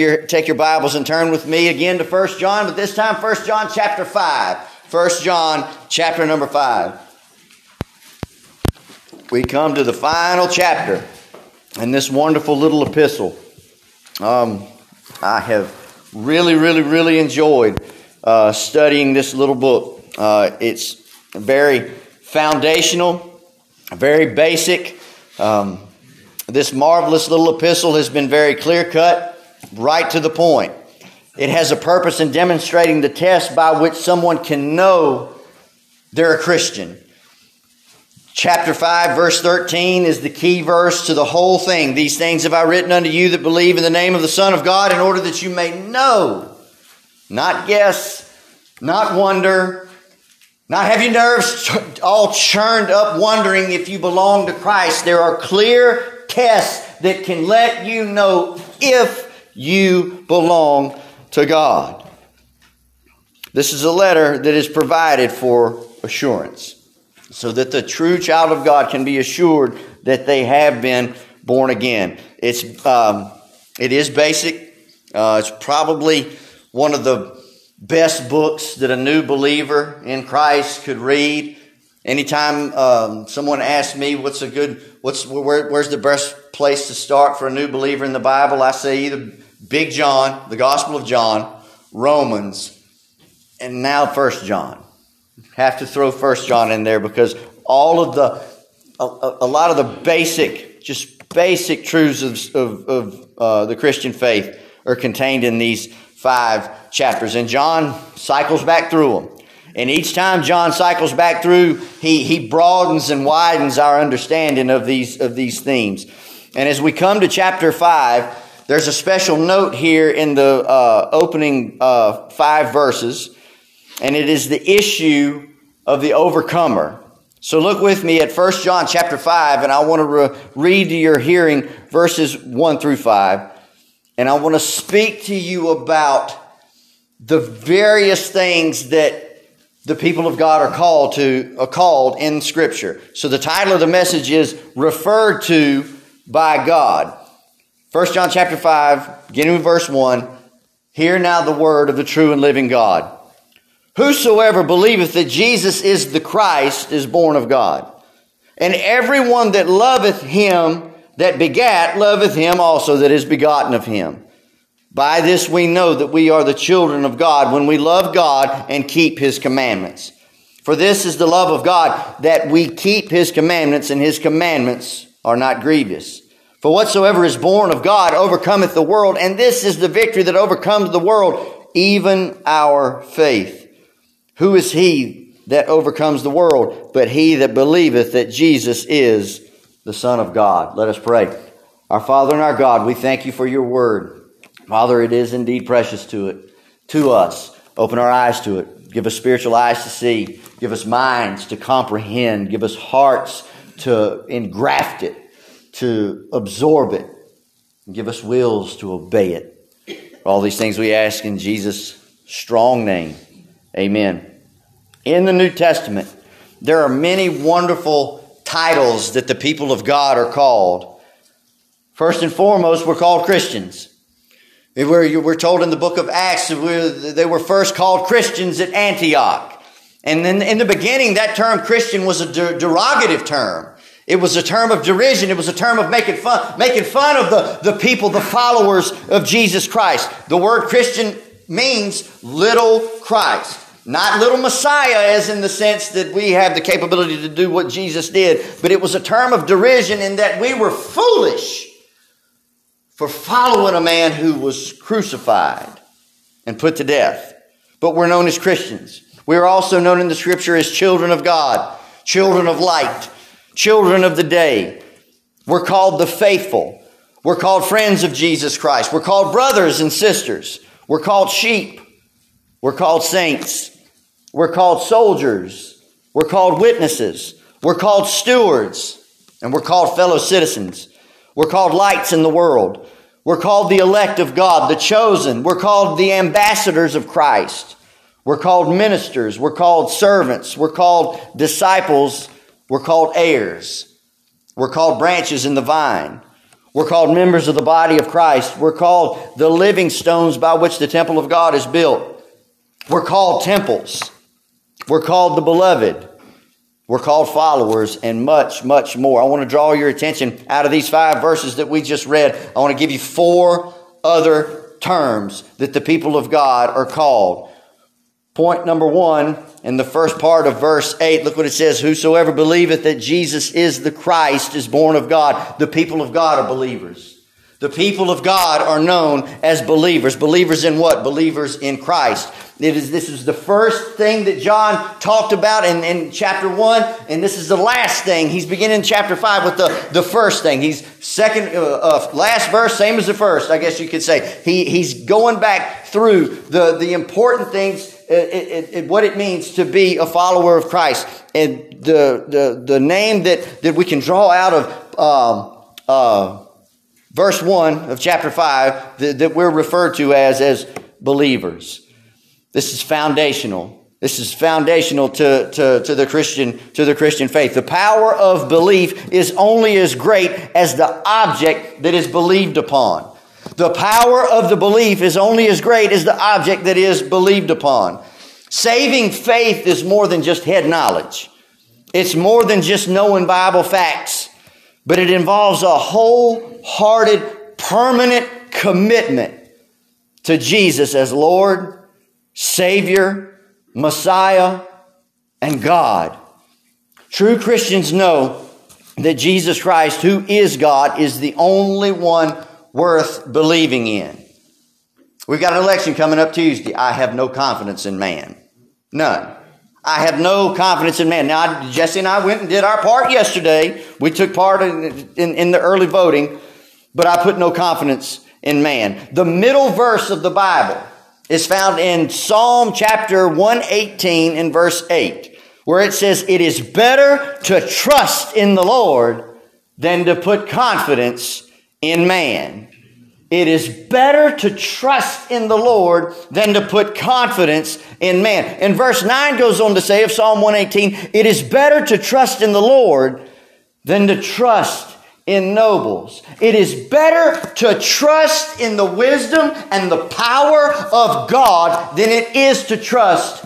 your, take your Bibles and turn with me again to 1 John, but this time 1 John chapter 5. 1 John chapter number 5. We come to the final chapter in this wonderful little epistle. Um, I have really, really, really enjoyed uh, studying this little book. Uh, it's very foundational, very basic. Um, this marvelous little epistle has been very clear cut, right to the point. It has a purpose in demonstrating the test by which someone can know they're a Christian. Chapter 5, verse 13 is the key verse to the whole thing. These things have I written unto you that believe in the name of the Son of God, in order that you may know, not guess, not wonder, not have your nerves all churned up wondering if you belong to Christ. There are clear tests that can let you know if you belong to God. This is a letter that is provided for assurance so that the true child of God can be assured that they have been born again. It's, um, it is basic. Uh, it's probably one of the best books that a new believer in Christ could read. Anytime um, someone asks me what's a good, what's where, where's the best place to start for a new believer in the Bible, I say either Big John, the Gospel of John, Romans, and now First John. Have to throw First John in there because all of the, a, a lot of the basic, just basic truths of, of, of uh, the Christian faith are contained in these five chapters, and John cycles back through them. And each time John cycles back through, he, he broadens and widens our understanding of these, of these themes. And as we come to chapter 5, there's a special note here in the uh, opening uh, five verses, and it is the issue of the overcomer. So look with me at 1 John chapter 5, and I want to re- read to your hearing verses 1 through 5. And I want to speak to you about the various things that the people of God are called to are called in Scripture. So the title of the message is referred to by God. 1 John chapter 5, beginning with verse 1. Hear now the word of the true and living God. Whosoever believeth that Jesus is the Christ is born of God. And everyone that loveth him that begat loveth him also that is begotten of him. By this we know that we are the children of God when we love God and keep his commandments. For this is the love of God that we keep his commandments and his commandments are not grievous. For whatsoever is born of God overcometh the world and this is the victory that overcomes the world, even our faith. Who is he that overcomes the world but he that believeth that Jesus is the Son of God? Let us pray. Our Father and our God, we thank you for your word. Father, it is indeed precious to it, to us. Open our eyes to it. Give us spiritual eyes to see. Give us minds to comprehend. Give us hearts to engraft it, to absorb it. And give us wills to obey it. All these things we ask in Jesus' strong name. Amen. In the New Testament, there are many wonderful titles that the people of God are called. First and foremost, we're called Christians. We're, told in the book of Acts that they were first called Christians at Antioch. And then in the beginning, that term Christian was a der- derogative term. It was a term of derision. It was a term of making fun, making fun of the, the people, the followers of Jesus Christ. The word Christian means little Christ. Not little Messiah, as in the sense that we have the capability to do what Jesus did, but it was a term of derision in that we were foolish for following a man who was crucified and put to death. But we're known as Christians. We are also known in the scripture as children of God, children of light, children of the day. We're called the faithful. We're called friends of Jesus Christ. We're called brothers and sisters. We're called sheep. We're called saints. We're called soldiers. We're called witnesses. We're called stewards. And we're called fellow citizens. We're called lights in the world. We're called the elect of God, the chosen. We're called the ambassadors of Christ. We're called ministers. We're called servants. We're called disciples. We're called heirs. We're called branches in the vine. We're called members of the body of Christ. We're called the living stones by which the temple of God is built. We're called temples. We're called the beloved. We're called followers and much, much more. I want to draw your attention out of these five verses that we just read. I want to give you four other terms that the people of God are called. Point number one, in the first part of verse 8, look what it says Whosoever believeth that Jesus is the Christ is born of God. The people of God are believers. The people of God are known as believers. Believers in what? Believers in Christ. It is, this is the first thing that John talked about in, in chapter 1, and this is the last thing. He's beginning chapter 5 with the, the first thing. He's second, uh, uh, last verse, same as the first, I guess you could say. He, he's going back through the, the important things, uh, it, it, what it means to be a follower of Christ. And the, the, the name that, that we can draw out of um, uh, verse 1 of chapter 5 that, that we're referred to as, as believers. This is foundational. This is foundational to, to, to, the Christian, to the Christian faith. The power of belief is only as great as the object that is believed upon. The power of the belief is only as great as the object that is believed upon. Saving faith is more than just head knowledge. It's more than just knowing Bible facts but it involves a wholehearted, permanent commitment to Jesus as Lord, Savior, Messiah, and God. True Christians know that Jesus Christ, who is God, is the only one worth believing in. We've got an election coming up Tuesday. I have no confidence in man. None. I have no confidence in man. Now, Jesse and I went and did our part yesterday. We took part in, in, in, the early voting, but I put no confidence in man. The middle verse of the Bible is found in Psalm chapter 118 in verse 8, where it says, It is better to trust in the Lord than to put confidence in man. It is better to trust in the Lord than to put confidence in man. And verse 9 goes on to say of Psalm 118, it is better to trust in the Lord than to trust in nobles. It is better to trust in the wisdom and the power of God than it is to trust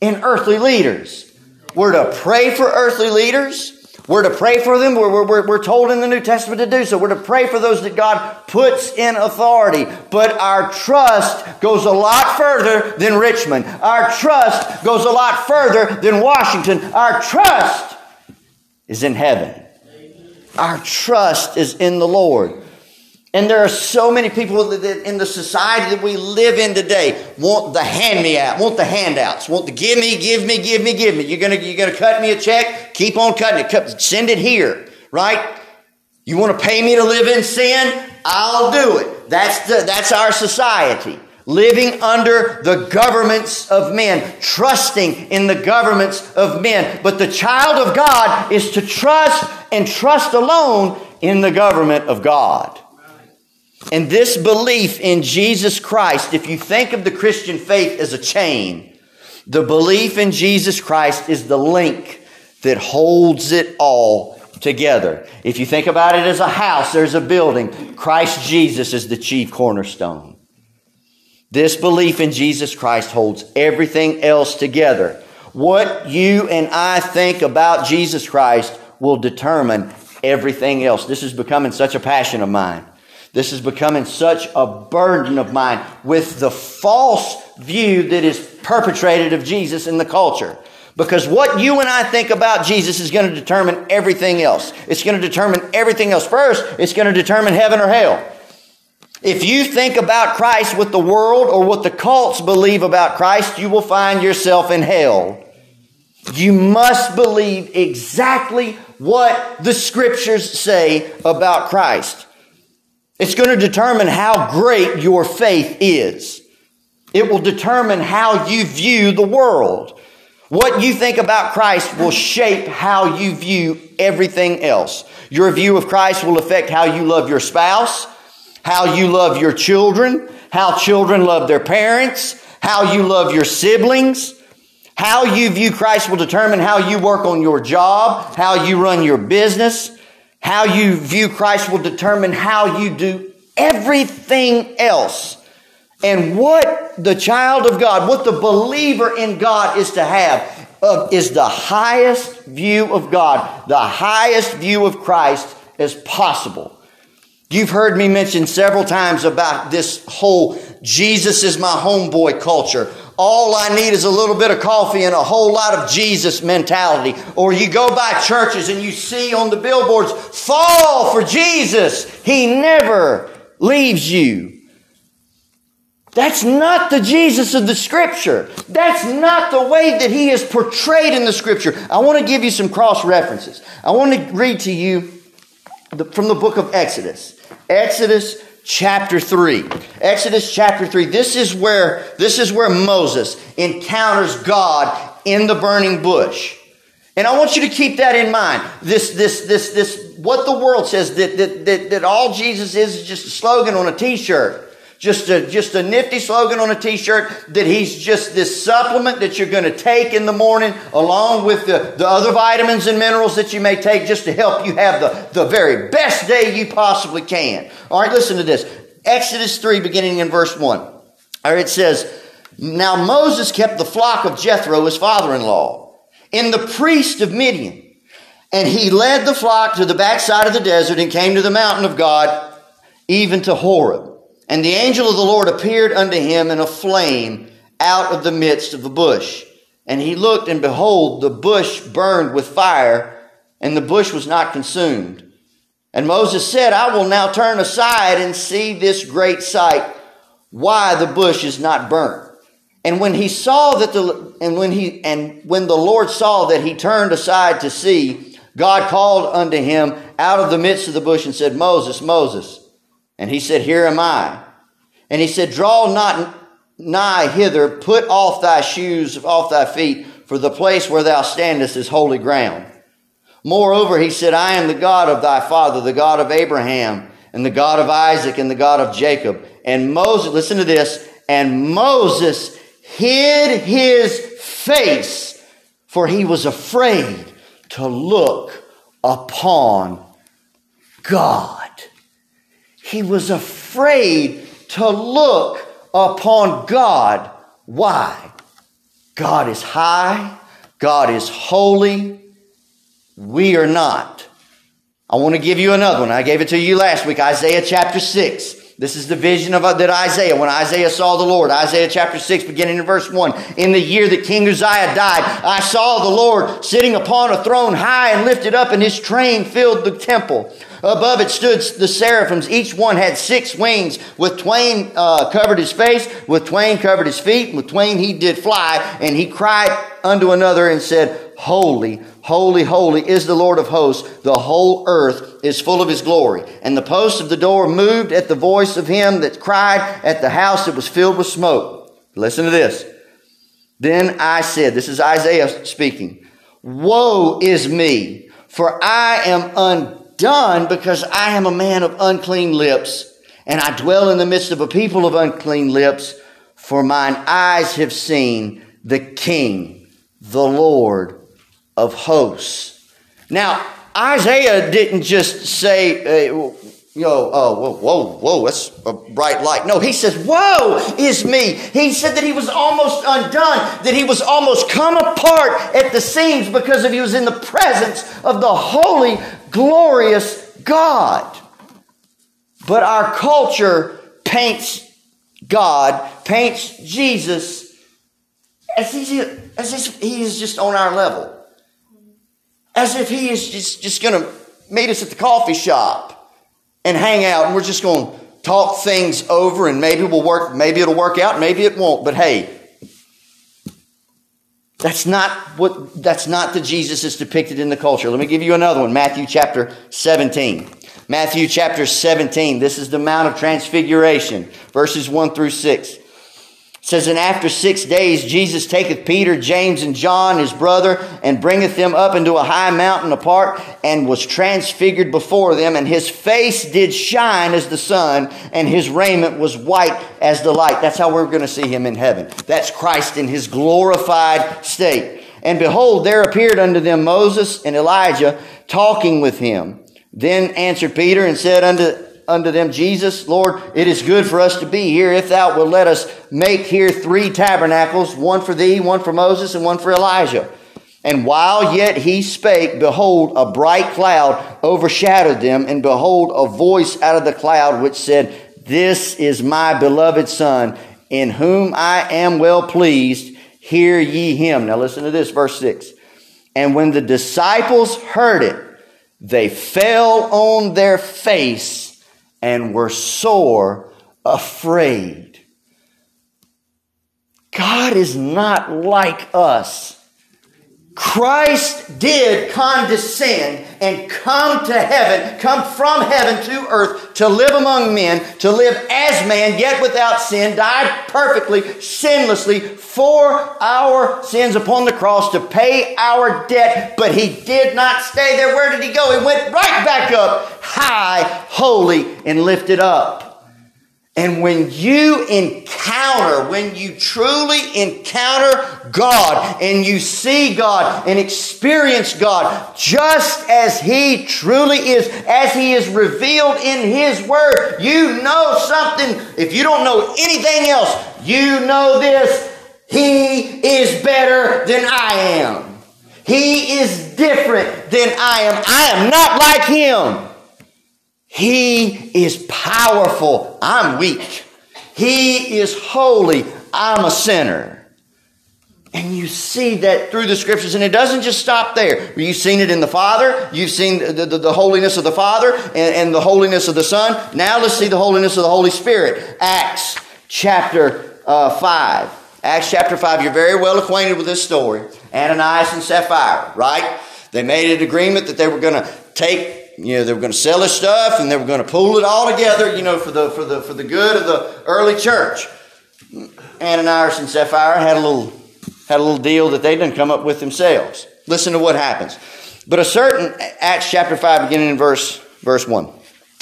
in earthly leaders. We're to pray for earthly leaders. We're to pray for them. We're, we're, we're told in the New Testament to do so. We're to pray for those that God puts in authority. But our trust goes a lot further than Richmond. Our trust goes a lot further than Washington. Our trust is in heaven. Our trust is in the Lord. And there are so many people that in the society that we live in today want the hand me out, want the handouts, want the give me, give me, give me, give me. You're gonna you're gonna cut me a check, keep on cutting it, send it here, right? You want to pay me to live in sin? I'll do it. That's the that's our society. Living under the governments of men, trusting in the governments of men. But the child of God is to trust and trust alone in the government of God. And this belief in Jesus Christ, if you think of the Christian faith as a chain, the belief in Jesus Christ is the link that holds it all together. If you think about it as a house, there's a building. Christ Jesus is the chief cornerstone. This belief in Jesus Christ holds everything else together. What you and I think about Jesus Christ will determine everything else. This is becoming such a passion of mine. This is becoming such a burden of mine with the false view that is perpetrated of Jesus in the culture. Because what you and I think about Jesus is going to determine everything else. It's going to determine everything else. First, it's going to determine heaven or hell. If you think about Christ with the world or what the cults believe about Christ, you will find yourself in hell. You must believe exactly what the scriptures say about Christ. It's going to determine how great your faith is. It will determine how you view the world. What you think about Christ will shape how you view everything else. Your view of Christ will affect how you love your spouse, how you love your children, how children love their parents, how you love your siblings. How you view Christ will determine how you work on your job, how you run your business, How you view Christ will determine how you do everything else. And what the child of God, what the believer in God is to have, uh, is the highest view of God, the highest view of Christ as possible. You've heard me mention several times about this whole Jesus is my homeboy culture. All I need is a little bit of coffee and a whole lot of Jesus mentality. Or you go by churches and you see on the billboards, fall for Jesus. He never leaves you. That's not the Jesus of the scripture. That's not the way that he is portrayed in the scripture. I want to give you some cross references. I want to read to you from the book of Exodus. Exodus chapter 3. Exodus chapter 3. This is where this is where Moses encounters God in the burning bush. And I want you to keep that in mind. This, this, this, this, what the world says that, that, that, that all Jesus is is just a slogan on a t-shirt. Just a, just a nifty slogan on a t-shirt that he's just this supplement that you're going to take in the morning along with the, the other vitamins and minerals that you may take just to help you have the, the very best day you possibly can. All right, listen to this. Exodus 3 beginning in verse 1. All right, it says, Now Moses kept the flock of Jethro, his father-in-law, in the priest of Midian. And he led the flock to the backside of the desert and came to the mountain of God, even to Horeb. And the angel of the Lord appeared unto him in a flame out of the midst of the bush. And he looked, and behold, the bush burned with fire, and the bush was not consumed. And Moses said, I will now turn aside and see this great sight, why the bush is not burnt. And when he saw that the, and when he, and when the Lord saw that he turned aside to see, God called unto him out of the midst of the bush and said, Moses, Moses. And he said, Here am I. And he said, Draw not nigh hither, put off thy shoes off thy feet, for the place where thou standest is holy ground. Moreover, he said, I am the God of thy father, the God of Abraham, and the God of Isaac, and the God of Jacob. And Moses, listen to this, and Moses hid his face, for he was afraid to look upon God. He was afraid to look upon God. Why? God is high. God is holy. We are not. I want to give you another one. I gave it to you last week, Isaiah chapter 6. This is the vision of uh, that Isaiah when Isaiah saw the Lord. Isaiah chapter 6, beginning in verse 1. In the year that King Uzziah died, I saw the Lord sitting upon a throne high and lifted up, and his train filled the temple. Above it stood the seraphims. Each one had six wings. With twain uh, covered his face, with twain covered his feet, with twain he did fly. And he cried unto another and said, Holy, holy, holy is the Lord of hosts. The whole earth is full of his glory. And the posts of the door moved at the voice of him that cried at the house that was filled with smoke. Listen to this. Then I said, this is Isaiah speaking, Woe is me, for I am undone done because I am a man of unclean lips, and I dwell in the midst of a people of unclean lips, for mine eyes have seen the King, the Lord of hosts. Now, Isaiah didn't just say, uh, you know, oh, whoa, whoa, whoa, that's a bright light. No, he says, woe is me. He said that he was almost undone, that he was almost come apart at the seams because of he was in the presence of the holy, glorious God. But our culture paints God, paints Jesus as, as if he is just on our level. As if he is just, just going to meet us at the coffee shop and hang out and we're just going to talk things over and maybe we'll work, maybe it'll work out, maybe it won't. But hey, that's not what, that's not the Jesus that's depicted in the culture. Let me give you another one. Matthew chapter 17. Matthew chapter 17. This is the Mount of Transfiguration, verses 1 through 6 says, And after six days, Jesus taketh Peter, James, and John, his brother, and bringeth them up into a high mountain apart, and was transfigured before them, and his face did shine as the sun, and his raiment was white as the light. That's how we're going to see him in heaven. That's Christ in his glorified state. And behold, there appeared unto them Moses and Elijah talking with him. Then answered Peter and said unto, unto them, Jesus, Lord, it is good for us to be here. If thou wilt let us make here three tabernacles, one for thee, one for Moses, and one for Elijah. And while yet he spake, behold, a bright cloud overshadowed them, and behold, a voice out of the cloud which said, This is my beloved Son, in whom I am well pleased. Hear ye him. Now listen to this, verse 6. And when the disciples heard it, they fell on their face and we were sore afraid. God is not like us. Christ did condescend and come to heaven, come from heaven to earth to live among men, to live as man, yet without sin, died perfectly, sinlessly for our sins upon the cross to pay our debt, but he did not stay there. Where did he go? He went right back up, high, holy, and lifted up. And when you encounter, when you truly encounter God and you see God and experience God just as He truly is, as He is revealed in His Word, you know something. If you don't know anything else, you know this. He is better than I am. He is different than I am. I am not like Him. He is powerful. I'm weak. He is holy. I'm a sinner. And you see that through the scriptures, and it doesn't just stop there. You've seen it in the Father, you've seen the, the, the holiness of the Father and, and, the holiness of the Son. Now let's see the holiness of the Holy Spirit. Acts chapter uh, 5. Acts chapter 5, you're very well acquainted with this story. Ananias and Sapphira, right? They made an agreement that they were going to take you know, they were going to sell their stuff and they were going to pool it all together, you know, for the, for the, for the good of the early church. Ananias and Sapphira had a little, had a little deal that they didn't come up with themselves. Listen to what happens. But a certain, Acts chapter 5, beginning in verse, verse 1.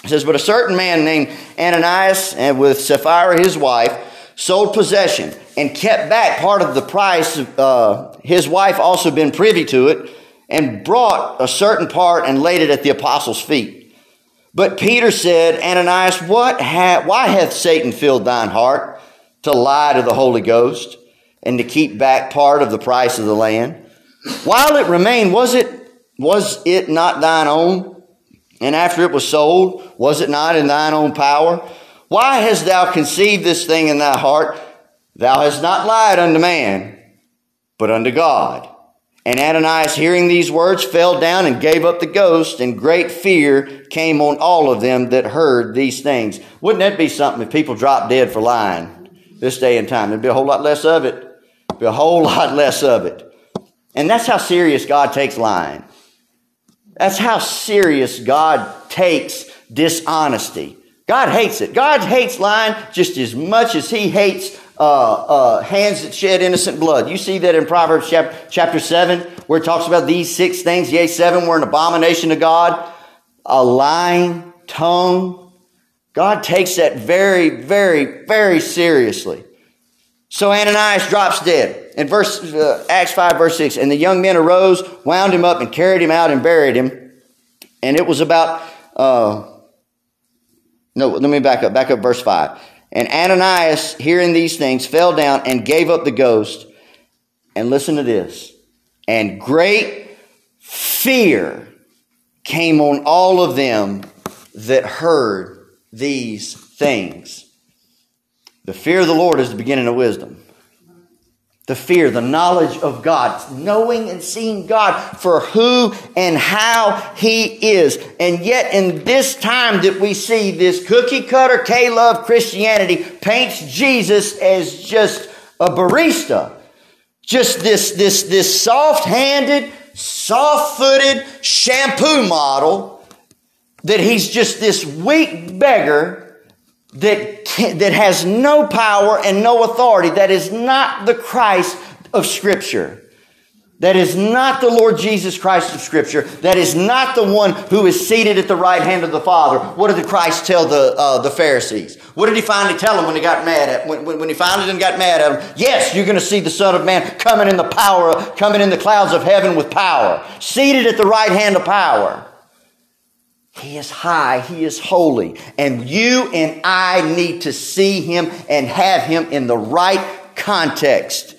It says, But a certain man named Ananias, and with Sapphira his wife, sold possession and kept back part of the price. Uh, his wife also been privy to it and brought a certain part and laid it at the apostles' feet. But Peter said, Ananias, what ha- why hath Satan filled thine heart to lie to the Holy Ghost and to keep back part of the price of the land? While it remained, was it, was it not thine own? And after it was sold, was it not in thine own power? Why hast thou conceived this thing in thy heart? Thou hast not lied unto man, but unto God. And Ananias, hearing these words, fell down and gave up the ghost, and great fear came on all of them that heard these things. Wouldn't that be something if people dropped dead for lying this day and time? There'd be a whole lot less of it. Be a whole lot less of it. And that's how serious God takes lying. That's how serious God takes dishonesty. God hates it. God hates lying just as much as He hates uh, uh, hands that shed innocent blood. You see that in Proverbs chapter, chapter 7, where it talks about these six things. Yea, seven were an abomination to God. A lying tongue. God takes that very, very, very seriously. So Ananias drops dead. In verse uh, Acts 5, verse 6, and the young men arose, wound him up, and carried him out and buried him. And it was about, uh, no, let me back up, back up verse 5. And Ananias, hearing these things, fell down and gave up the ghost. And listen to this. And great fear came on all of them that heard these things. The fear of the Lord is the beginning of wisdom the fear, the knowledge of God, knowing and seeing God for who and how He is. And yet, in this time that we see this cookie cutter K love Christianity paints Jesus as just a barista, just this, this, this soft handed, soft footed shampoo model, that He's just this weak beggar that, that has no power and no authority, that is not the Christ of Scripture. That is not the Lord Jesus Christ of Scripture. That is not the one who is seated at the right hand of the Father. What did the Christ tell the, uh, the Pharisees? What did he finally tell them when he got mad at when, when he finally didn't got mad at them? Yes, you're going to see the Son of Man coming in the power, coming in the clouds of heaven with power, seated at the right hand of power. He is high. He is holy. And you and I need to see him and have him in the right context.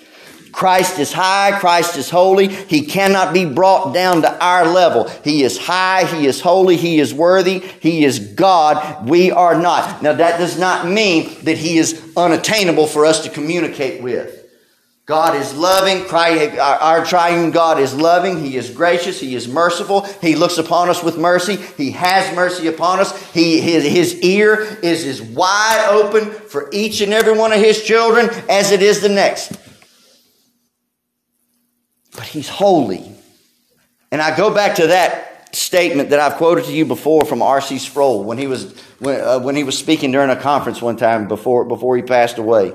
Christ is high. Christ is holy. He cannot be brought down to our level. He is high. He is holy. He is worthy. He is God. We are not. Now that does not mean that he is unattainable for us to communicate with. God is loving. Our triune God is loving. He is gracious. He is merciful. He looks upon us with mercy. He has mercy upon us. He, his, his ear is as wide open for each and every one of his children as it is the next. But he's holy. And I go back to that statement that I've quoted to you before from R.C. Sproul when he was, when, uh, when he was speaking during a conference one time before, before he passed away.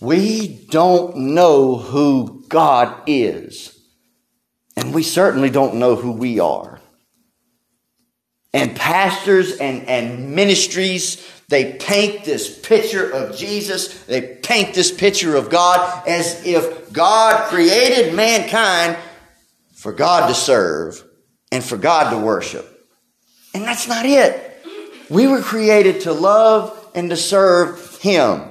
We don't know who God is. And we certainly don't know who we are. And pastors and, and ministries, they paint this picture of Jesus, they paint this picture of God as if God created mankind for God to serve and for God to worship. And that's not it. We were created to love and to serve Him.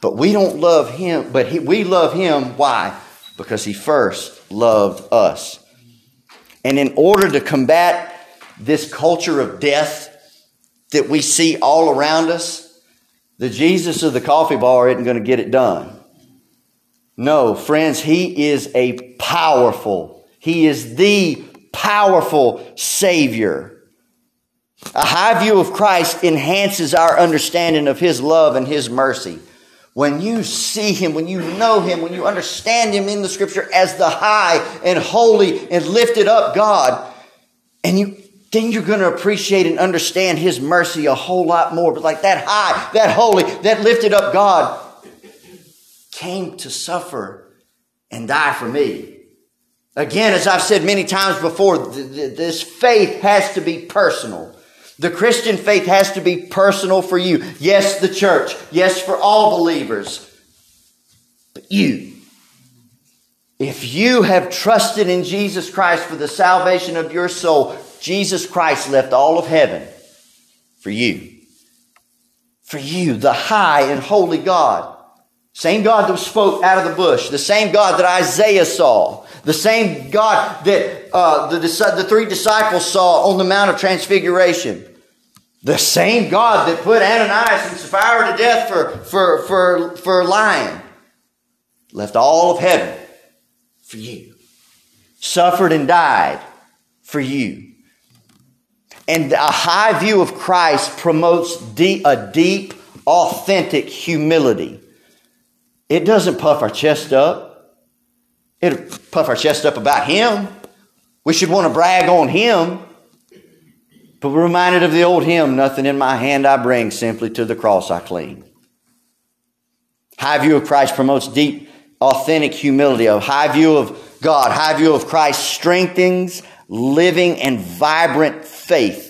But we don't love him, but he, we love him. Why? Because he first loved us. And in order to combat this culture of death that we see all around us, the Jesus of the coffee bar isn't going to get it done. No, friends, he is a powerful, he is the powerful Savior. A high view of Christ enhances our understanding of his love and his mercy when you see him, when you know him, when you understand him in the scripture as the high and holy and lifted up God, and you then you're going to appreciate and understand his mercy a whole lot more. But like that high, that holy, that lifted up God came to suffer and die for me. Again, as I've said many times before, this faith has to be personal. The Christian faith has to be personal for you. Yes, the church. Yes, for all believers. But you. If you have trusted in Jesus Christ for the salvation of your soul, Jesus Christ left all of heaven for you. For you, the high and holy God. Same God that spoke out of the bush. The same God that Isaiah saw. The same God that uh, the, the three disciples saw on the Mount of Transfiguration. The same God that put Ananias and Sapphira to death for, for, for, for lying left all of heaven for you, suffered and died for you. And a high view of Christ promotes deep, a deep, authentic humility. It doesn't puff our chest up. It'll puff our chest up about Him. We should want to brag on Him. Reminded of the old hymn, Nothing in my hand I bring, simply to the cross I cling. High view of Christ promotes deep, authentic humility. A high view of God, high view of Christ strengthens living and vibrant faith.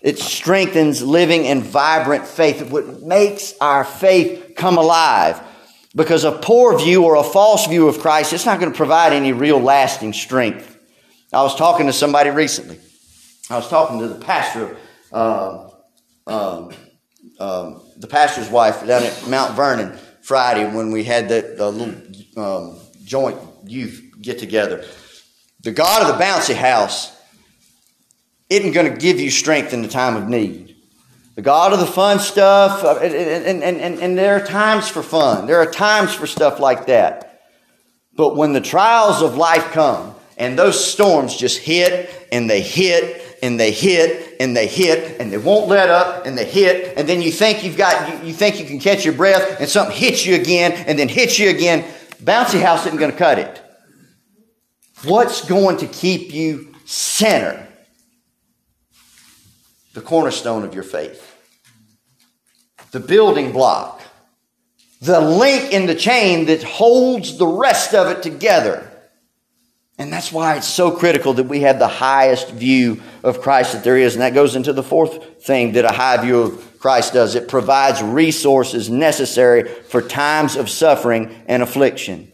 It strengthens living and vibrant faith. What makes our faith come alive. Because a poor view or a false view of Christ, it's not going to provide any real lasting strength. I was talking to somebody recently I was talking to the pastor, um, um, um, the pastor's wife down at Mount Vernon Friday when we had that little um, joint youth get together. The God of the bouncy house isn't going to give you strength in the time of need. The God of the fun stuff, uh, and, and, and, and there are times for fun. There are times for stuff like that. But when the trials of life come and those storms just hit and they hit and they hit and they hit and they won't let up and they hit and then you think you've got you, you think you can catch your breath and something hits you again and then hits you again. Bouncy house isn't going to cut it. What's going to keep you center? The cornerstone of your faith. The building block. The link in the chain that holds the rest of it together and that's why it's so critical that we have the highest view of Christ that there is. And that goes into the fourth thing that a high view of Christ does. It provides resources necessary for times of suffering and affliction.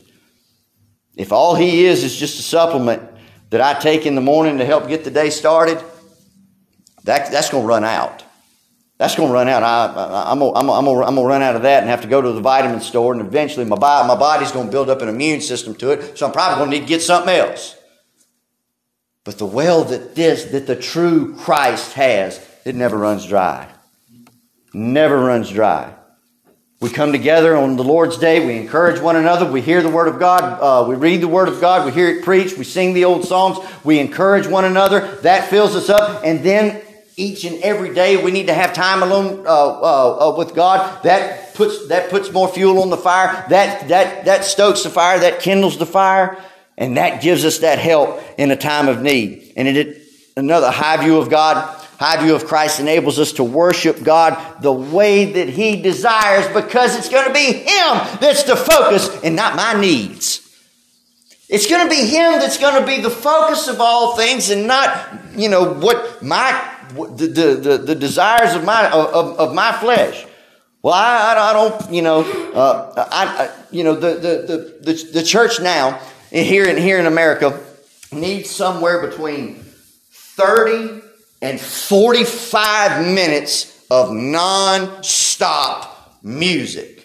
If all he is is just a supplement that I take in the morning to help get the day started, that, that's going to run out. That's going to run out. I, am going to run out of that and have to go to the vitamin store, and eventually my, my body's going to build up an immune system to it, so I'm probably going to need to get something else. But the well that this, that the true Christ has, it never runs dry. Never runs dry. We come together on the Lord's Day. We encourage one another. We hear the Word of God. Uh, we read the Word of God. We hear it preached. We sing the old songs. We encourage one another. That fills us up. And then each and every day we need to have time alone uh, uh, uh, with God. That puts that puts more fuel on the fire. That that that stokes the fire. That kindles the fire, and that gives us that help in a time of need. And it another high view of God, high view of Christ enables us to worship God the way that He desires because it's going to be Him that's the focus and not my needs. It's going to be Him that's going to be the focus of all things and not, you know, what my the, the, the, desires of my, of, of my flesh. Well, I, I, don't, you know, uh, I, I, you know, the, the, the, the, church now here in, here in America needs somewhere between 30 and 45 minutes of non-stop music.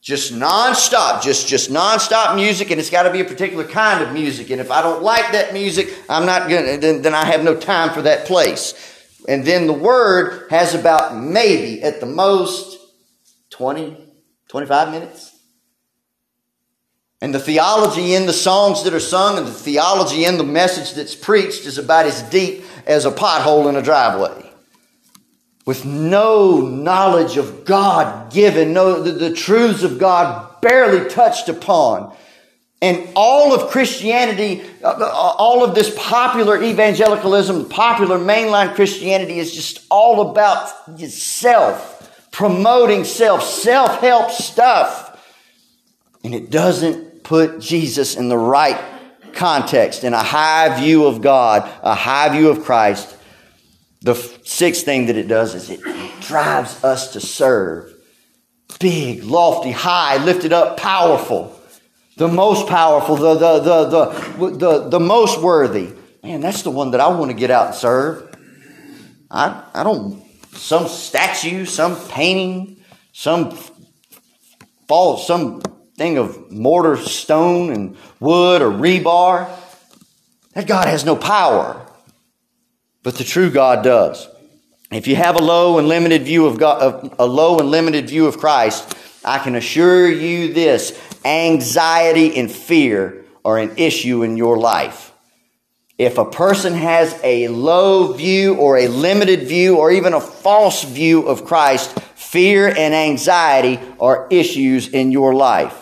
Just non-stop, just, just non-stop music, and it's got to be a particular kind of music. And if I don't like that music, I'm not gonna, then, then I have no time for that place. And then the word has about maybe at the most 20, 25 minutes. And the theology in the songs that are sung and the theology in the message that's preached is about as deep as a pothole in a driveway. With no knowledge of God given, no, the, the truths of God barely touched upon. And all of Christianity, uh, all of this popular evangelicalism, popular mainline Christianity is just all about self, promoting self, self help stuff. And it doesn't put Jesus in the right context, in a high view of God, a high view of Christ. The sixth thing that it does is it drives us to serve. Big, lofty, high, lifted up, powerful the most powerful, the, the, the, the, the, most worthy. Man, that's the one that I want to get out and serve. I, I don't, some statue, some painting, some fall, some thing of mortar, stone, and wood or rebar. That God has no power. But the true God does. If you have a low and limited view of God, a low and limited view of Christ, I can assure you this anxiety and fear are an issue in your life. If a person has a low view or a limited view or even a false view of Christ, fear and anxiety are issues in your life.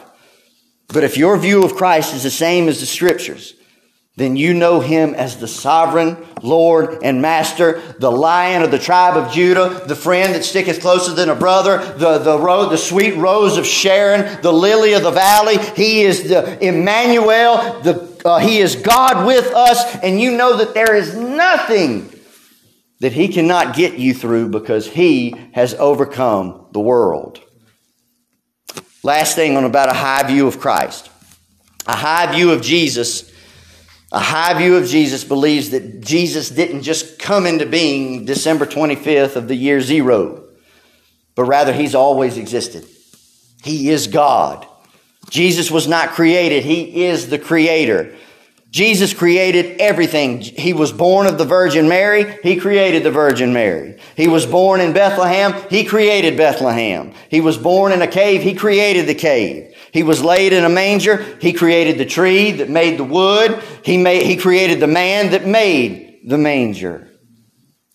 But if your view of Christ is the same as the scriptures, then you know him as the sovereign Lord and Master, the lion of the tribe of Judah, the friend that sticketh closer than a brother, the, the, ro- the sweet rose of Sharon, the lily of the valley. He is the Emmanuel, the, uh, he is God with us, and you know that there is nothing that he cannot get you through because he has overcome the world. Last thing on about a high view of Christ. A high view of Jesus a high view of Jesus believes that Jesus didn't just come into being December 25th of the year zero, but rather he's always existed. He is God. Jesus was not created, he is the creator. Jesus created everything. He was born of the Virgin Mary. He created the Virgin Mary. He was born in Bethlehem. He created Bethlehem. He was born in a cave. He created the cave. He was laid in a manger. He created the tree that made the wood. He made, he created the man that made the manger.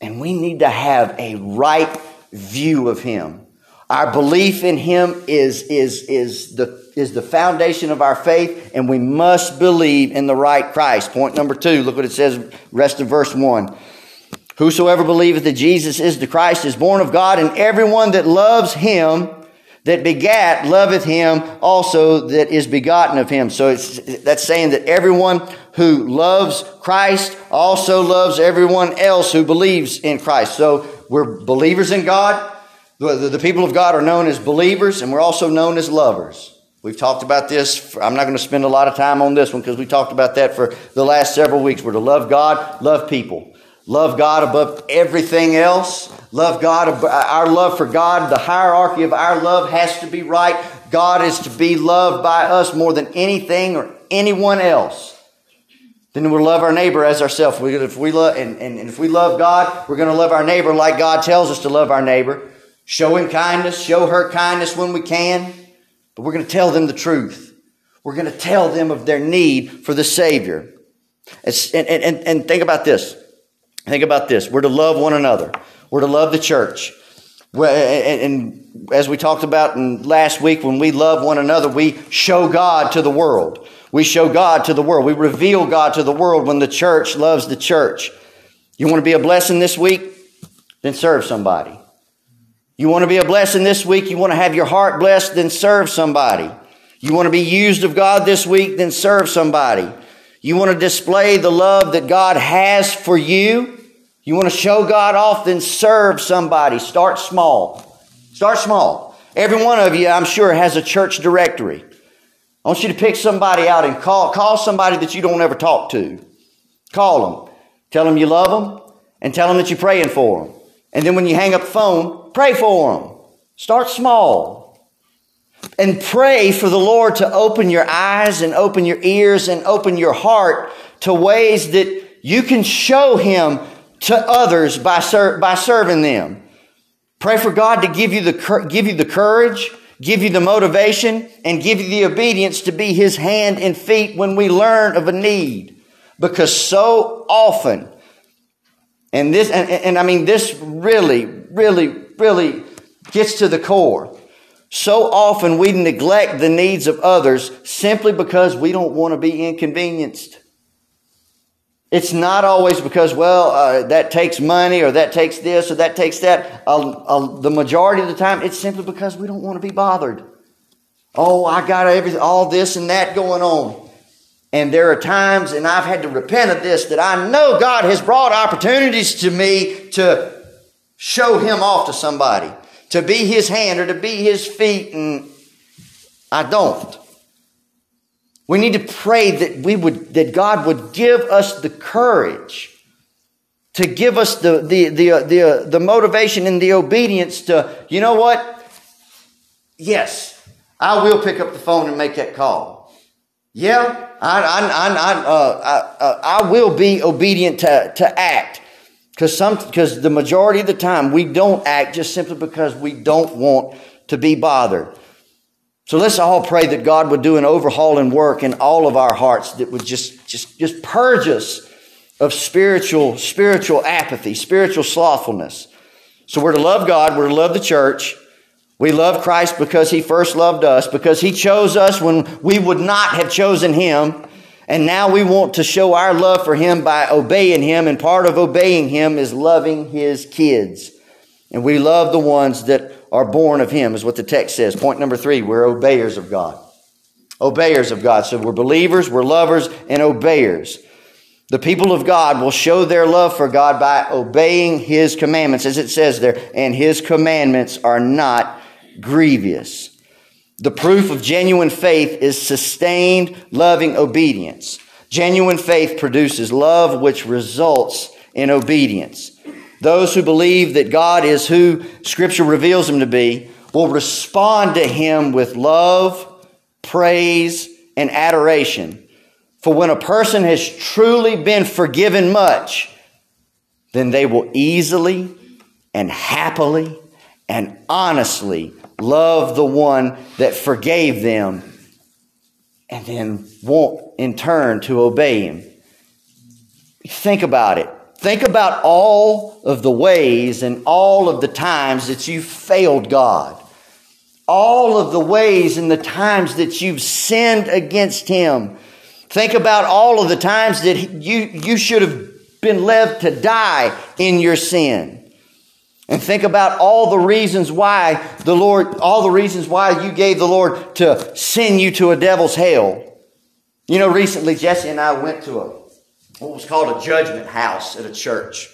And we need to have a right view of him. Our belief in him is, is, is the, is the foundation of our faith, and we must believe in the right Christ. Point number two, look what it says, rest of verse one. Whosoever believeth that Jesus is the Christ is born of God, and everyone that loves him that begat loveth him also that is begotten of him. So that's saying that everyone who loves Christ also loves everyone else who believes in Christ. So we're believers in God. The, the people of God are known as believers and we're also known as lovers. We've talked about this. For, I'm not going to spend a lot of time on this one because we talked about that for the last several weeks. We're to love God, love people. Love God above everything else. Love God, our love for God, the hierarchy of our love has to be right. God is to be loved by us more than anything or anyone else. Then we'll love our neighbor as ourselves. If we love, and, and, and if we love God, we're going to love our neighbor like God tells us to love our neighbor. Show him kindness, show her kindness when we can, but we're going to tell them the truth. We're going to tell them of their need for the Savior. And, and, and think about this. Think about this. We're to love one another. We're to love the church. And as we talked about in last week, when we love one another, we show God to the world. We show God to the world. We reveal God to the world when the church loves the church. You want to be a blessing this week? Then serve somebody. You want to be a blessing this week? You want to have your heart blessed? Then serve somebody. You want to be used of God this week? Then serve somebody. You want to display the love that God has for you? You want to show God off? Then serve somebody. Start small. Start small. Every one of you, I'm sure, has a church directory. I want you to pick somebody out and call, call somebody that you don't ever talk to. Call them. Tell them you love them and tell them that you're praying for them. And then when you hang up the phone, pray for them. Start small. And pray for the Lord to open your eyes and open your ears and open your heart to ways that you can show Him to others by, ser- by serving them. Pray for God to give you the, give you the courage give you the motivation, and give you the obedience to be His hand and feet when we learn of a need. Because so often, and this, and, and I mean, this really, really, really gets to the core. So often we neglect the needs of others simply because we don't want to be inconvenienced. It's not always because, well, uh, that takes money or that takes this or that takes that. Uh, uh, the majority of the time, it's simply because we don't want to be bothered. Oh, I got everything, all this and that going on. And there are times, and I've had to repent of this, that I know God has brought opportunities to me to show Him off to somebody, to be His hand or to be His feet, and I don't. We need to pray that we would, that God would give us the courage to give us the, the, the, the, the motivation and the obedience to, you know what? Yes, I will pick up the phone and make that call. Yeah, I, I, I, I, uh, I, uh, I will be obedient to, to act. Because some, because the majority of the time we don't act just simply because we don't want to be bothered. So let's all pray that God would do an overhauling work in all of our hearts that would just, just, just purge us of spiritual, spiritual apathy, spiritual slothfulness. So we're to love God, we're to love the church. We love Christ because he first loved us, because he chose us when we would not have chosen him. And now we want to show our love for him by obeying him. And part of obeying him is loving his kids. And we love the ones that are born of him, is what the text says. Point number three, we're obeyers of God. Obeyers of God. So we're believers, we're lovers, and obeyers. The people of God will show their love for God by obeying his commandments, as it says there, and his commandments are not grievous. The proof of genuine faith is sustained, loving obedience. Genuine faith produces love, which results in obedience. Those who believe that God is who Scripture reveals him to be will respond to him with love, praise, and adoration. For when a person has truly been forgiven much, then they will easily and happily and honestly love the one that forgave them and then want in turn to obey him. Think about it. Think about all of the ways and all of the times that you've failed God. All of the ways and the times that you've sinned against Him. Think about all of the times that you, you should have been left to die in your sin. And think about all the reasons why the Lord, all the reasons why you gave the Lord to send you to a devil's hell. You know, recently Jesse and I went to a what was called a judgment house at a church.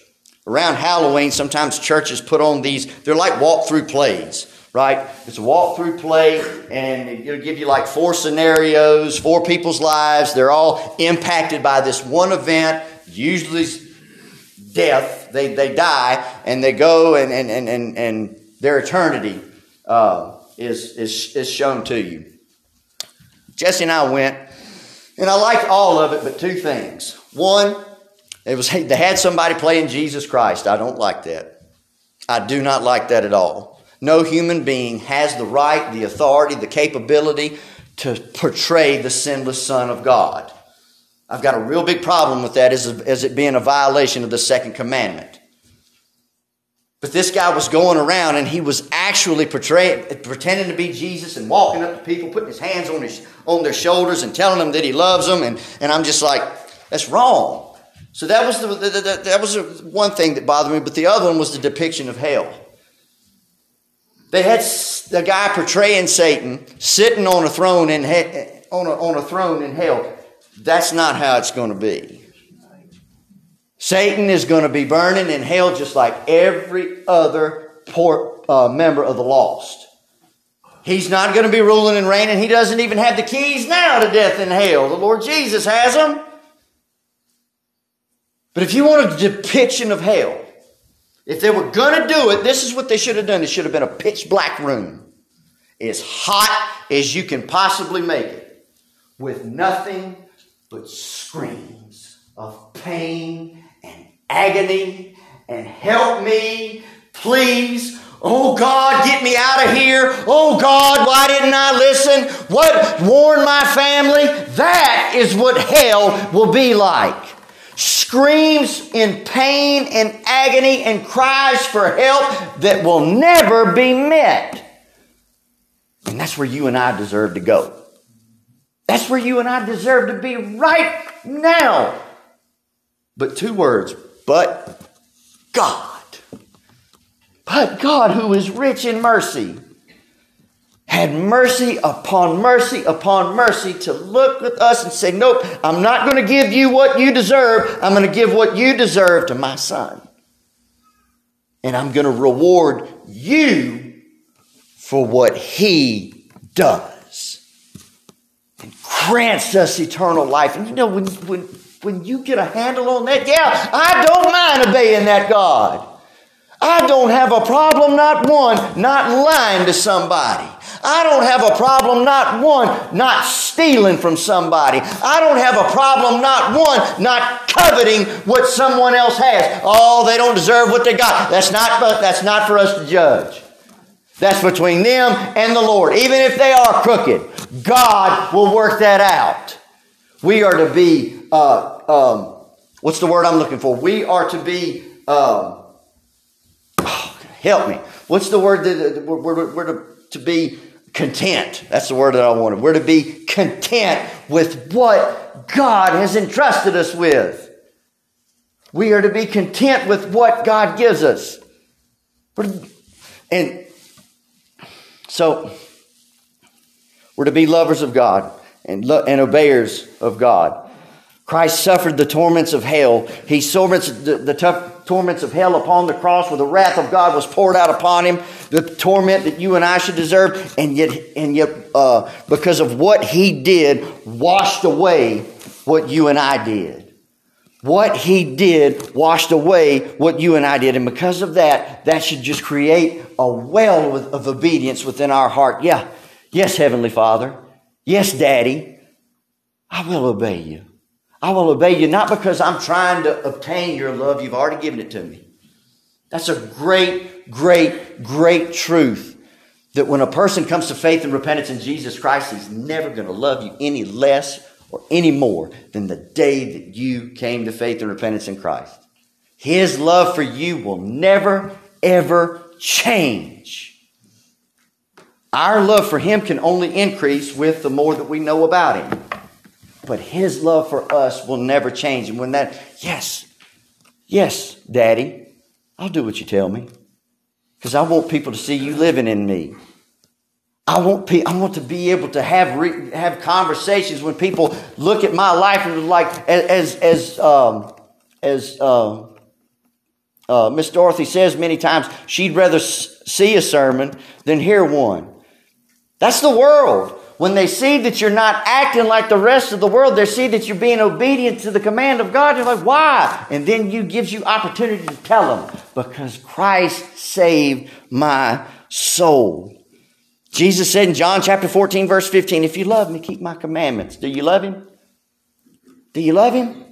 Around Halloween, sometimes churches put on these, they're like walk-through plays, right? It's a walk-through play, and it'll give you like four scenarios, four people's lives. They're all impacted by this one event, usually death. They, they die and they go and, and, and, and, and their eternity uh, is, is, is shown to you. Jesse and I went, and I liked all of it, but two things. One, it was they had somebody playing Jesus Christ. I don't like that. I do not like that at all. No human being has the right, the authority, the capability to portray the sinless Son of God. I've got a real big problem with that as, as it being a violation of the second commandment. But this guy was going around and he was actually portraying, pretending to be Jesus and walking up to people, putting his hands on, his, on their shoulders and telling them that he loves them. And, and I'm just like, that's wrong. So that was the, the, the, that was one thing that bothered me. But the other one was the depiction of hell. They had the guy portraying Satan sitting on a throne in he, on a, on a throne in hell. That's not how it's going to be. Satan is going to be burning in hell just like every other poor, uh, member of the lost. He's not going to be ruling and reigning. He doesn't even have the keys now to death and hell. The Lord Jesus has them. But if you want a depiction of hell, if they were going to do it, this is what they should have done. It should have been a pitch black room, as hot as you can possibly make it, with nothing but screams of pain and agony and help me, please. Oh God, get me out of here. Oh God, why didn't I listen? What warn my family? That is what hell will be like. Screams in pain and agony and cries for help that will never be met. And that's where you and I deserve to go. That's where you and I deserve to be right now. But two words, but God. But God, who is rich in mercy, had mercy upon mercy upon mercy to look with us and say, Nope, I'm not going to give you what you deserve. I'm going to give what you deserve to my son. And I'm going to reward you for what he does grants us eternal life. And you know, when, when, when you get a handle on that, yeah, I don't mind obeying that God. I don't have a problem, not one, not lying to somebody. I don't have a problem, not one, not stealing from somebody. I don't have a problem, not one, not coveting what someone else has. Oh, they don't deserve what they got. That's not, that's not for us to judge. That's between them and the Lord. Even if they are crooked, God will work that out. We are to be, uh, um, what's the word I'm looking for? We are to be, um, oh, help me. What's the word that we're, we're, we're to, to be content? That's the word that I wanted. We're to be content with what God has entrusted us with. We are to be content with what God gives us. And so, we're to be lovers of God and, lo- and obeyers of God. Christ suffered the torments of hell. He suffered the, the tough torments of hell upon the cross where the wrath of God was poured out upon him, the torment that you and I should deserve, and yet, and yet uh, because of what he did, washed away what you and I did. What he did washed away what you and I did. And because of that, that should just create a well of obedience within our heart. Yeah. Yes, Heavenly Father. Yes, Daddy. I will obey you. I will obey you not because I'm trying to obtain your love. You've already given it to me. That's a great, great, great truth. That when a person comes to faith and repentance in Jesus Christ, he's never going to love you any less or any more than the day that you came to faith and repentance in Christ. His love for you will never, ever change. Our love for Him can only increase with the more that we know about Him. But His love for us will never change. And when that, yes, yes, Daddy, I'll do what you tell me. Because I want people to see you living in me. I want, pe- I want to be able to have, re- have conversations when people look at my life and like, as, as, um, as, uh, uh, Miss Dorothy says many times, she'd rather s- see a sermon than hear one. That's the world. When they see that you're not acting like the rest of the world, they see that you're being obedient to the command of God. They're like, why? And then you gives you opportunity to tell them, because Christ saved my soul. Jesus said in John chapter 14, verse 15, if you love me, keep my commandments. Do you love him? Do you love him?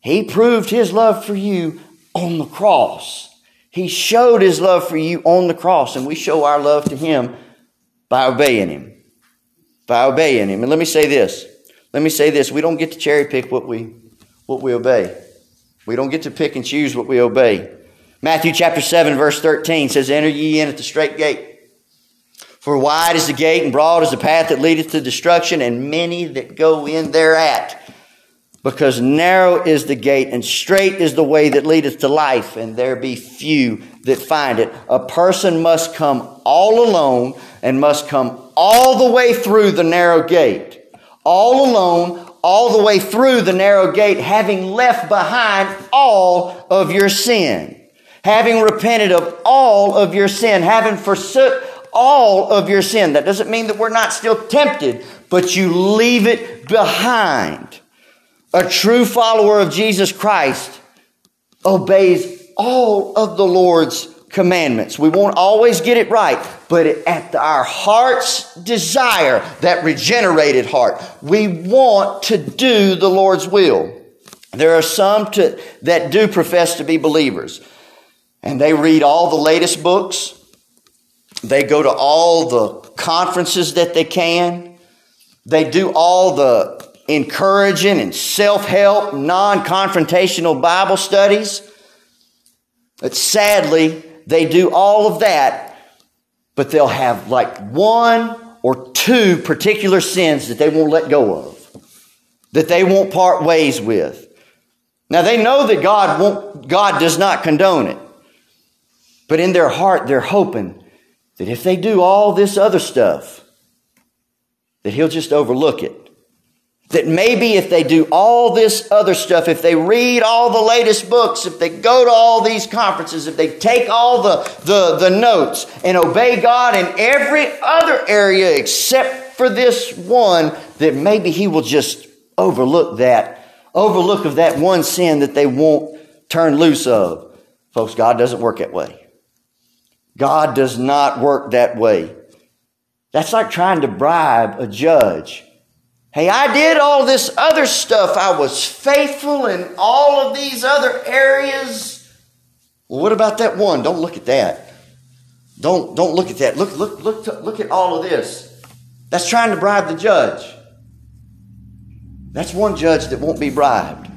He proved his love for you on the cross. He showed his love for you on the cross, and we show our love to him by obeying him. By obeying him. And let me say this. Let me say this. We don't get to cherry pick what we what we obey. We don't get to pick and choose what we obey. Matthew chapter 7, verse 13 says, Enter ye in at the straight gate. For wide is the gate and broad is the path that leadeth to destruction, and many that go in thereat. Because narrow is the gate and straight is the way that leadeth to life, and there be few that find it. A person must come all alone and must come all the way through the narrow gate. All alone, all the way through the narrow gate, having left behind all of your sin. Having repented of all of your sin, having forsook all of your sin. That doesn't mean that we're not still tempted, but you leave it behind. A true follower of Jesus Christ obeys all of the Lord's commandments. We won't always get it right, but at our heart's desire, that regenerated heart, we want to do the Lord's will. There are some to, that do profess to be believers, and they read all the latest books. They go to all the conferences that they can. They do all the encouraging and self help, non confrontational Bible studies. But sadly, they do all of that, but they'll have like one or two particular sins that they won't let go of, that they won't part ways with. Now they know that God won't, God does not condone it. But in their heart, they're hoping that if they do all this other stuff, that He'll just overlook it. That maybe if they do all this other stuff, if they read all the latest books, if they go to all these conferences, if they take all the, the, the notes and obey God in every other area except for this one, that maybe He will just overlook that, overlook of that one sin that they won't turn loose of. Folks, God doesn't work that way. God does not work that way. That's like trying to bribe a judge Hey, I did all this other stuff. I was faithful in all of these other areas. Well, what about that one? Don't look at that. Don't, don't look at that. Look, look, look, look at all of this. That's trying to bribe the judge. That's one judge that won't be bribed.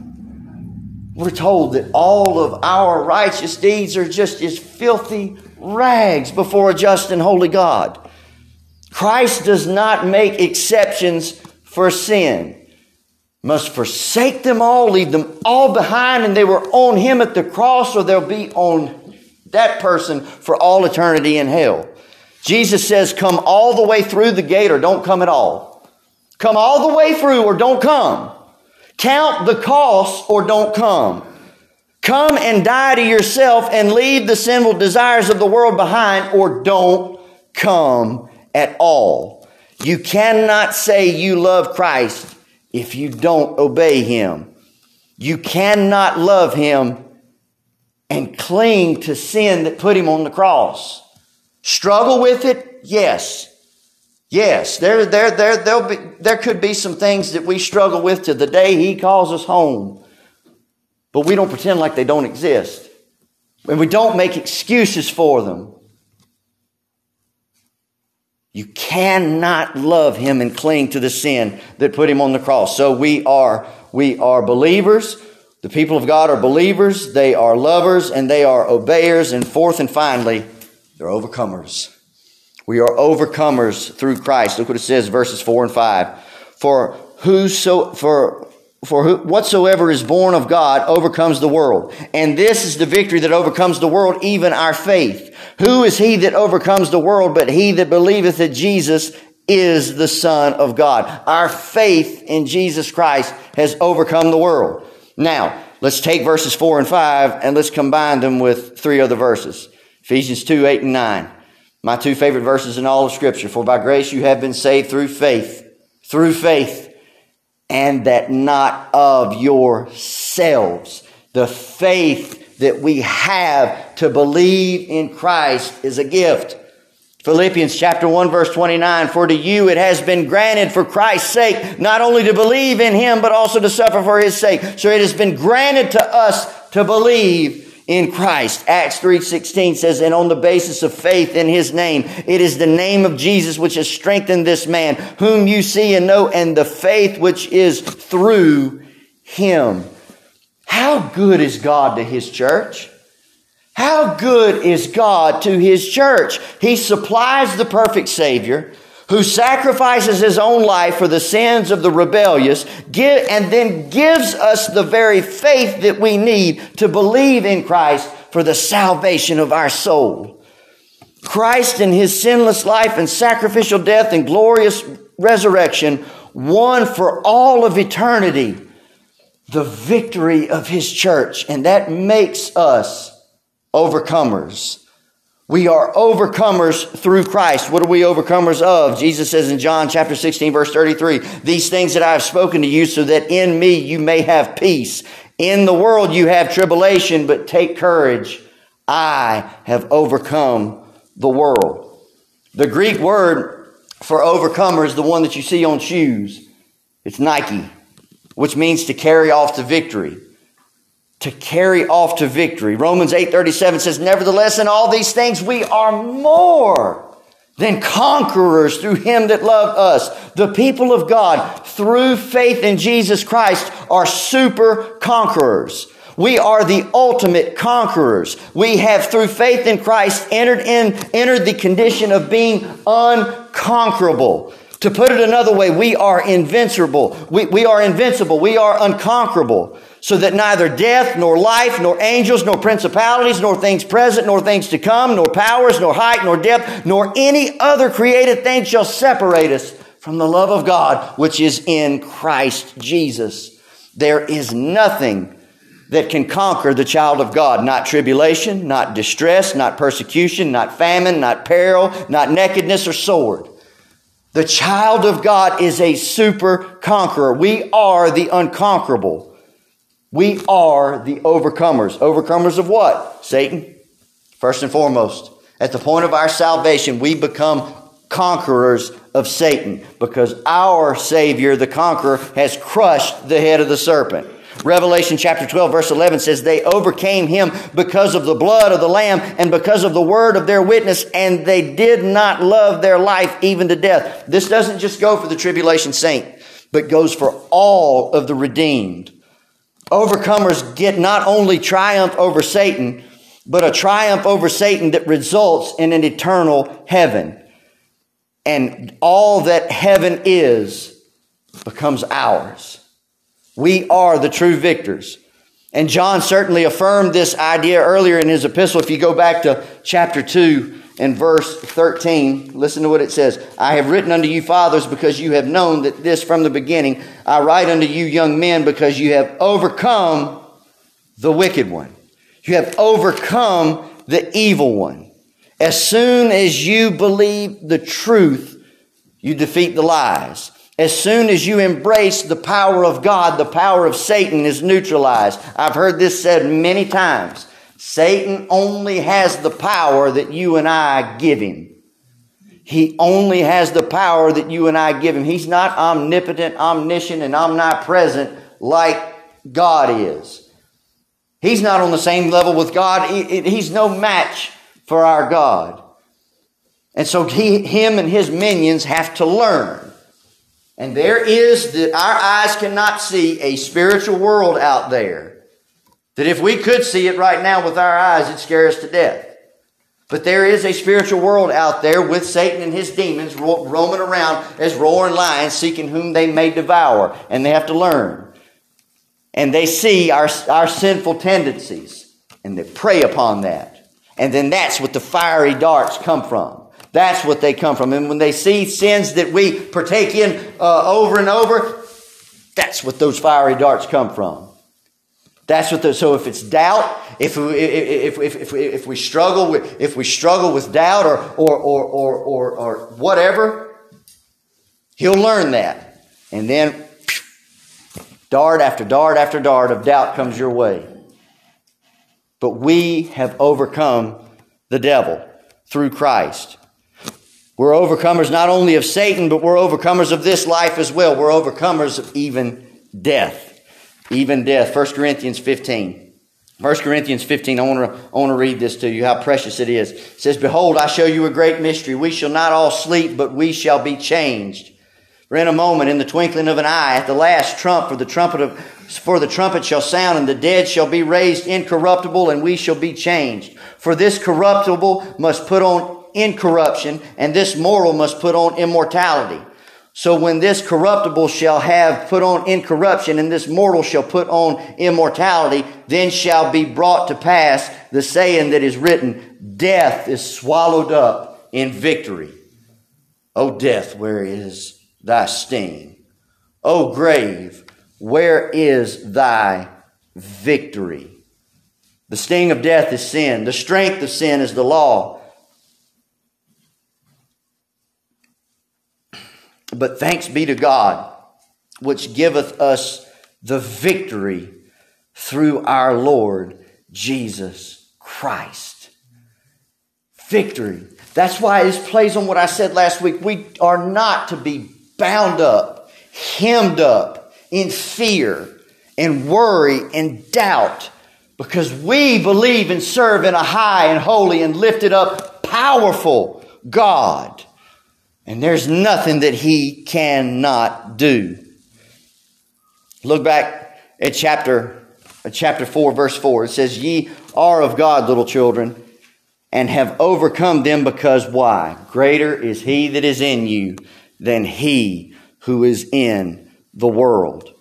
We're told that all of our righteous deeds are just as filthy rags before a just and holy God. Christ does not make exceptions for sin must forsake them all, leave them all behind, and they were on him at the cross, or they'll be on that person for all eternity in hell. Jesus says, Come all the way through the gate, or don't come at all. Come all the way through, or don't come. Count the cost, or don't come. Come and die to yourself and leave the sinful desires of the world behind, or don't come at all. You cannot say you love Christ if you don't obey Him. You cannot love Him and cling to sin that put Him on the cross. Struggle with it? Yes. Yes, there, there, there, there'll be, there could be some things that we struggle with to the day He calls us home. But we don't pretend like they don't exist. And we don't make excuses for them. You cannot love him and cling to the sin that put him on the cross. So we are, we are believers. The people of God are believers. They are lovers and they are obeyers. And fourth and finally, they're overcomers. We are overcomers through Christ. Look what it says, verses four and five. For whoso, for for whatsoever is born of God overcomes the world. And this is the victory that overcomes the world, even our faith. Who is he that overcomes the world but he that believeth that Jesus is the Son of God? Our faith in Jesus Christ has overcome the world. Now, let's take verses 4 and 5 and let's combine them with three other verses. Ephesians 2, 8 and 9. My two favorite verses in all of Scripture. For by grace you have been saved through faith, through faith, and that not of yourselves. The faith that we have to believe in Christ is a gift. Philippians chapter 1 verse 29, for to you it has been granted for Christ's sake, not only to believe in him, but also to suffer for his sake. So it has been granted to us to believe in Christ. Acts 3:16 says, "And on the basis of faith in his name, it is the name of Jesus which has strengthened this man, whom you see and know, and the faith which is through him." How good is God to his church? How good is God to his church? He supplies the perfect Savior who sacrifices his own life for the sins of the rebellious, give, and then gives us the very faith that we need to believe in Christ for the salvation of our soul. Christ in his sinless life and sacrificial death and glorious resurrection won for all of eternity the victory of his church, and that makes us overcomers. We are overcomers through Christ. What are we overcomers of? Jesus says in John chapter 16 verse 33, these things that I have spoken to you so that in me you may have peace. In the world you have tribulation, but take courage. I have overcome the world. The Greek word for overcomer is the one that you see on shoes. It's Nike, which means to carry off to victory to carry off to victory. Romans 8:37 says, "Nevertheless in all these things we are more than conquerors through him that loved us." The people of God through faith in Jesus Christ are super conquerors. We are the ultimate conquerors. We have through faith in Christ entered in entered the condition of being unconquerable. To put it another way, we are invincible. We, we are invincible. We are unconquerable so that neither death, nor life, nor angels, nor principalities, nor things present, nor things to come, nor powers, nor height, nor depth, nor any other created thing shall separate us from the love of God which is in Christ Jesus. There is nothing that can conquer the child of God. Not tribulation, not distress, not persecution, not famine, not peril, not nakedness or sword. The child of God is a super conqueror. We are the unconquerable. We are the overcomers. Overcomers of what? Satan. First and foremost. At the point of our salvation, we become conquerors of Satan because our Savior, the conqueror, has crushed the head of the serpent. Revelation chapter 12 verse 11 says, They overcame him because of the blood of the Lamb and because of the word of their witness, and they did not love their life even to death. This doesn't just go for the tribulation saint, but goes for all of the redeemed. Overcomers get not only triumph over Satan, but a triumph over Satan that results in an eternal heaven. And all that heaven is becomes ours. We are the true victors. And John certainly affirmed this idea earlier in his epistle. If you go back to chapter 2, in verse 13, listen to what it says. I have written unto you, fathers, because you have known that this from the beginning. I write unto you, young men, because you have overcome the wicked one. You have overcome the evil one. As soon as you believe the truth, you defeat the lies. As soon as you embrace the power of God, the power of Satan is neutralized. I've heard this said many times. Satan only has the power that you and I give him. He only has the power that you and I give him. He's not omnipotent, omniscient, and omnipresent like God is. He's not on the same level with God. He's no match for our God. And so he, him and his minions have to learn. And there is that our eyes cannot see a spiritual world out there that if we could see it right now with our eyes, it'd scare us to death. But there is a spiritual world out there with Satan and his demons ro- roaming around as roaring lions seeking whom they may devour. And they have to learn. And they see our, our sinful tendencies and they prey upon that. And then that's what the fiery darts come from. That's what they come from. And when they see sins that we partake in uh, over and over, that's what those fiery darts come from. That's what the, so if it's doubt, if we, if, if, if, if we struggle with, if we struggle with doubt or, or, or, or, or, or whatever, he'll learn that. And then dart after dart after dart of doubt comes your way. But we have overcome the devil through Christ. We're overcomers not only of Satan, but we're overcomers of this life as well. We're overcomers of even death. Even death. 1 Corinthians 15. 1 Corinthians 15, I want, to, I want to read this to you, how precious it is. It says, Behold, I show you a great mystery. We shall not all sleep, but we shall be changed. For in a moment, in the twinkling of an eye, at the last trump, for the trumpet of, for the trumpet shall sound, and the dead shall be raised incorruptible, and we shall be changed. For this corruptible must put on incorruption, and this mortal must put on immortality. So when this corruptible shall have put on incorruption, and this mortal shall put on immortality, then shall be brought to pass the saying that is written, Death is swallowed up in victory. O death, where is thy sting? O grave, where is thy victory? The sting of death is sin. The strength of sin is the law. But thanks be to God, which giveth us the victory through our Lord Jesus Christ. Victory. That's why this plays on what I said last week. We are not to be bound up, hemmed up in fear and worry and doubt because we believe and serve in a high and holy and lifted up, powerful God. And there's nothing that he cannot do. Look back at chapter, at chapter 4, verse 4. It says, Ye are of God, little children, and have overcome them because why? Greater is he that is in you than he who is in the world.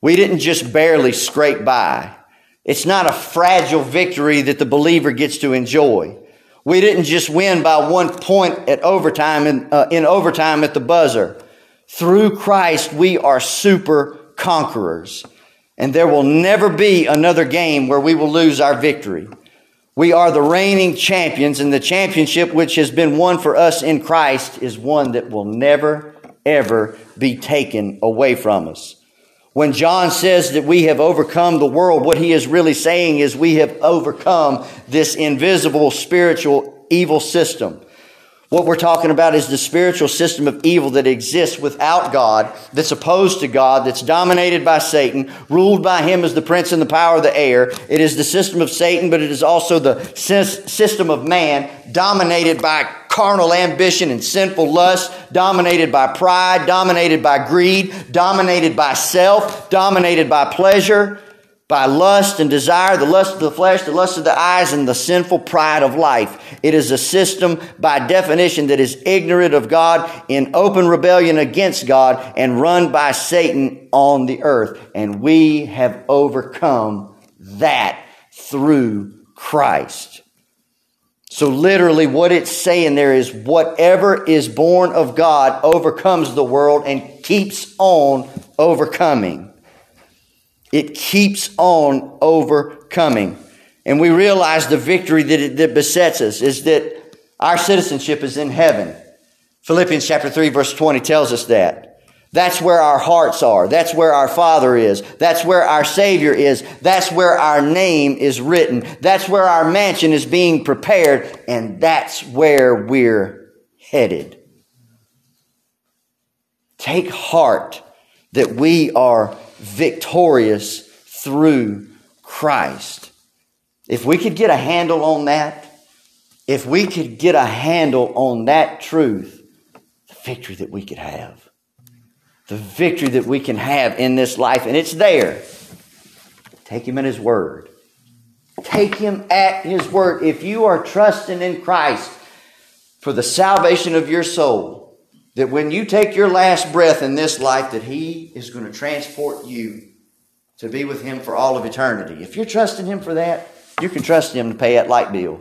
We didn't just barely scrape by. It's not a fragile victory that the believer gets to enjoy. We didn't just win by one point at overtime in, uh, in overtime at the buzzer. Through Christ, we are super conquerors. And there will never be another game where we will lose our victory. We are the reigning champions, and the championship which has been won for us in Christ is one that will never, ever be taken away from us. When John says that we have overcome the world, what he is really saying is we have overcome this invisible spiritual evil system. What we're talking about is the spiritual system of evil that exists without God, that's opposed to God, that's dominated by Satan, ruled by him as the prince and the power of the air. It is the system of Satan, but it is also the system of man, dominated by carnal ambition and sinful lust, dominated by pride, dominated by greed, dominated by self, dominated by pleasure, by lust and desire, the lust of the flesh, the lust of the eyes, and the sinful pride of life. It is a system by definition that is ignorant of God, in open rebellion against God, and run by Satan on the earth. And we have overcome that through Christ. So literally what it's saying there is whatever is born of God overcomes the world and keeps on overcoming. It keeps on overcoming. And we realize the victory that, it, that besets us is that our citizenship is in heaven. Philippians chapter 3 verse 20 tells us that. That's where our hearts are. That's where our Father is. That's where our Savior is. That's where our name is written. That's where our mansion is being prepared. And that's where we're headed. Take heart that we are victorious through Christ. If we could get a handle on that, if we could get a handle on that truth, the victory that we could have the victory that we can have in this life, and it's there. Take Him at His word. Take Him at His word. If you are trusting in Christ for the salvation of your soul, that when you take your last breath in this life, that He is going to transport you to be with Him for all of eternity. If you're trusting Him for that, you can trust Him to pay that light bill.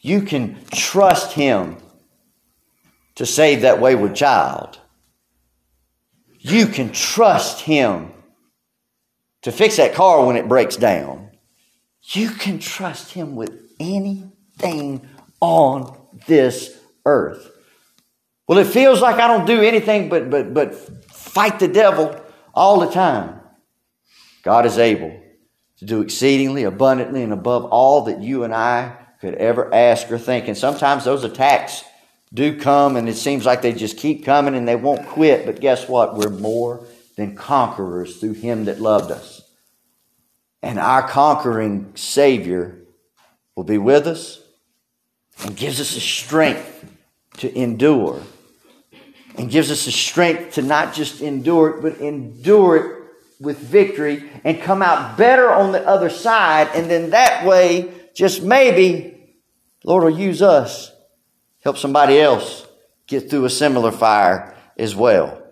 You can trust Him to save that wayward child you can trust Him to fix that car when it breaks down. You can trust Him with anything on this earth. Well, it feels like I don't do anything but, but, but fight the devil all the time. God is able to do exceedingly abundantly and above all that you and I could ever ask or think. And sometimes those attacks do come and it seems like they just keep coming and they won't quit. But guess what? We're more than conquerors through Him that loved us. And our conquering Savior will be with us and gives us the strength to endure. And gives us the strength to not just endure it, but endure it with victory and come out better on the other side. And then that way, just maybe, Lord will use us, help somebody else get through a similar fire as well.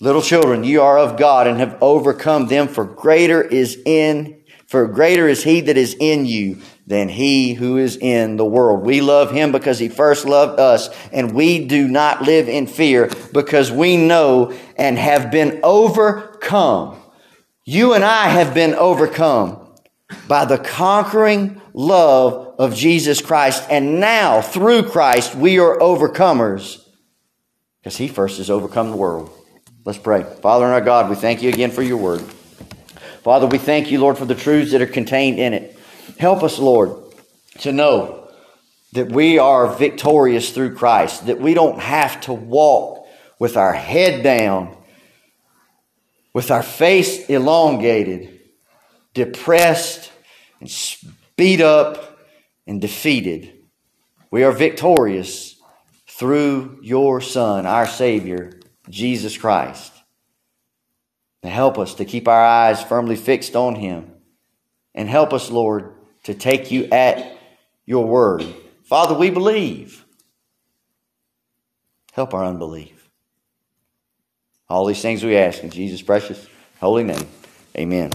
Little children, you are of God and have overcome them, for greater is in, for greater is he that is in you than he who is in the world. We love him because he first loved us, and we do not live in fear because we know and have been overcome. You and I have been overcome by the conquering love of Jesus Christ, and now through Christ we are overcomers because he first has overcome the world. Let's pray. Father and our God, we thank you again for your word. Father, we thank you, Lord, for the truths that are contained in it. Help us, Lord, to know that we are victorious through Christ, that we don't have to walk with our head down, with our face elongated, depressed, and beat up and defeated. We are victorious through your Son, our Savior, Jesus Christ. To help us to keep our eyes firmly fixed on Him. And help us, Lord, to take you at your word. Father, we believe. Help our unbelief. All these things we ask in Jesus' precious, holy name. Amen.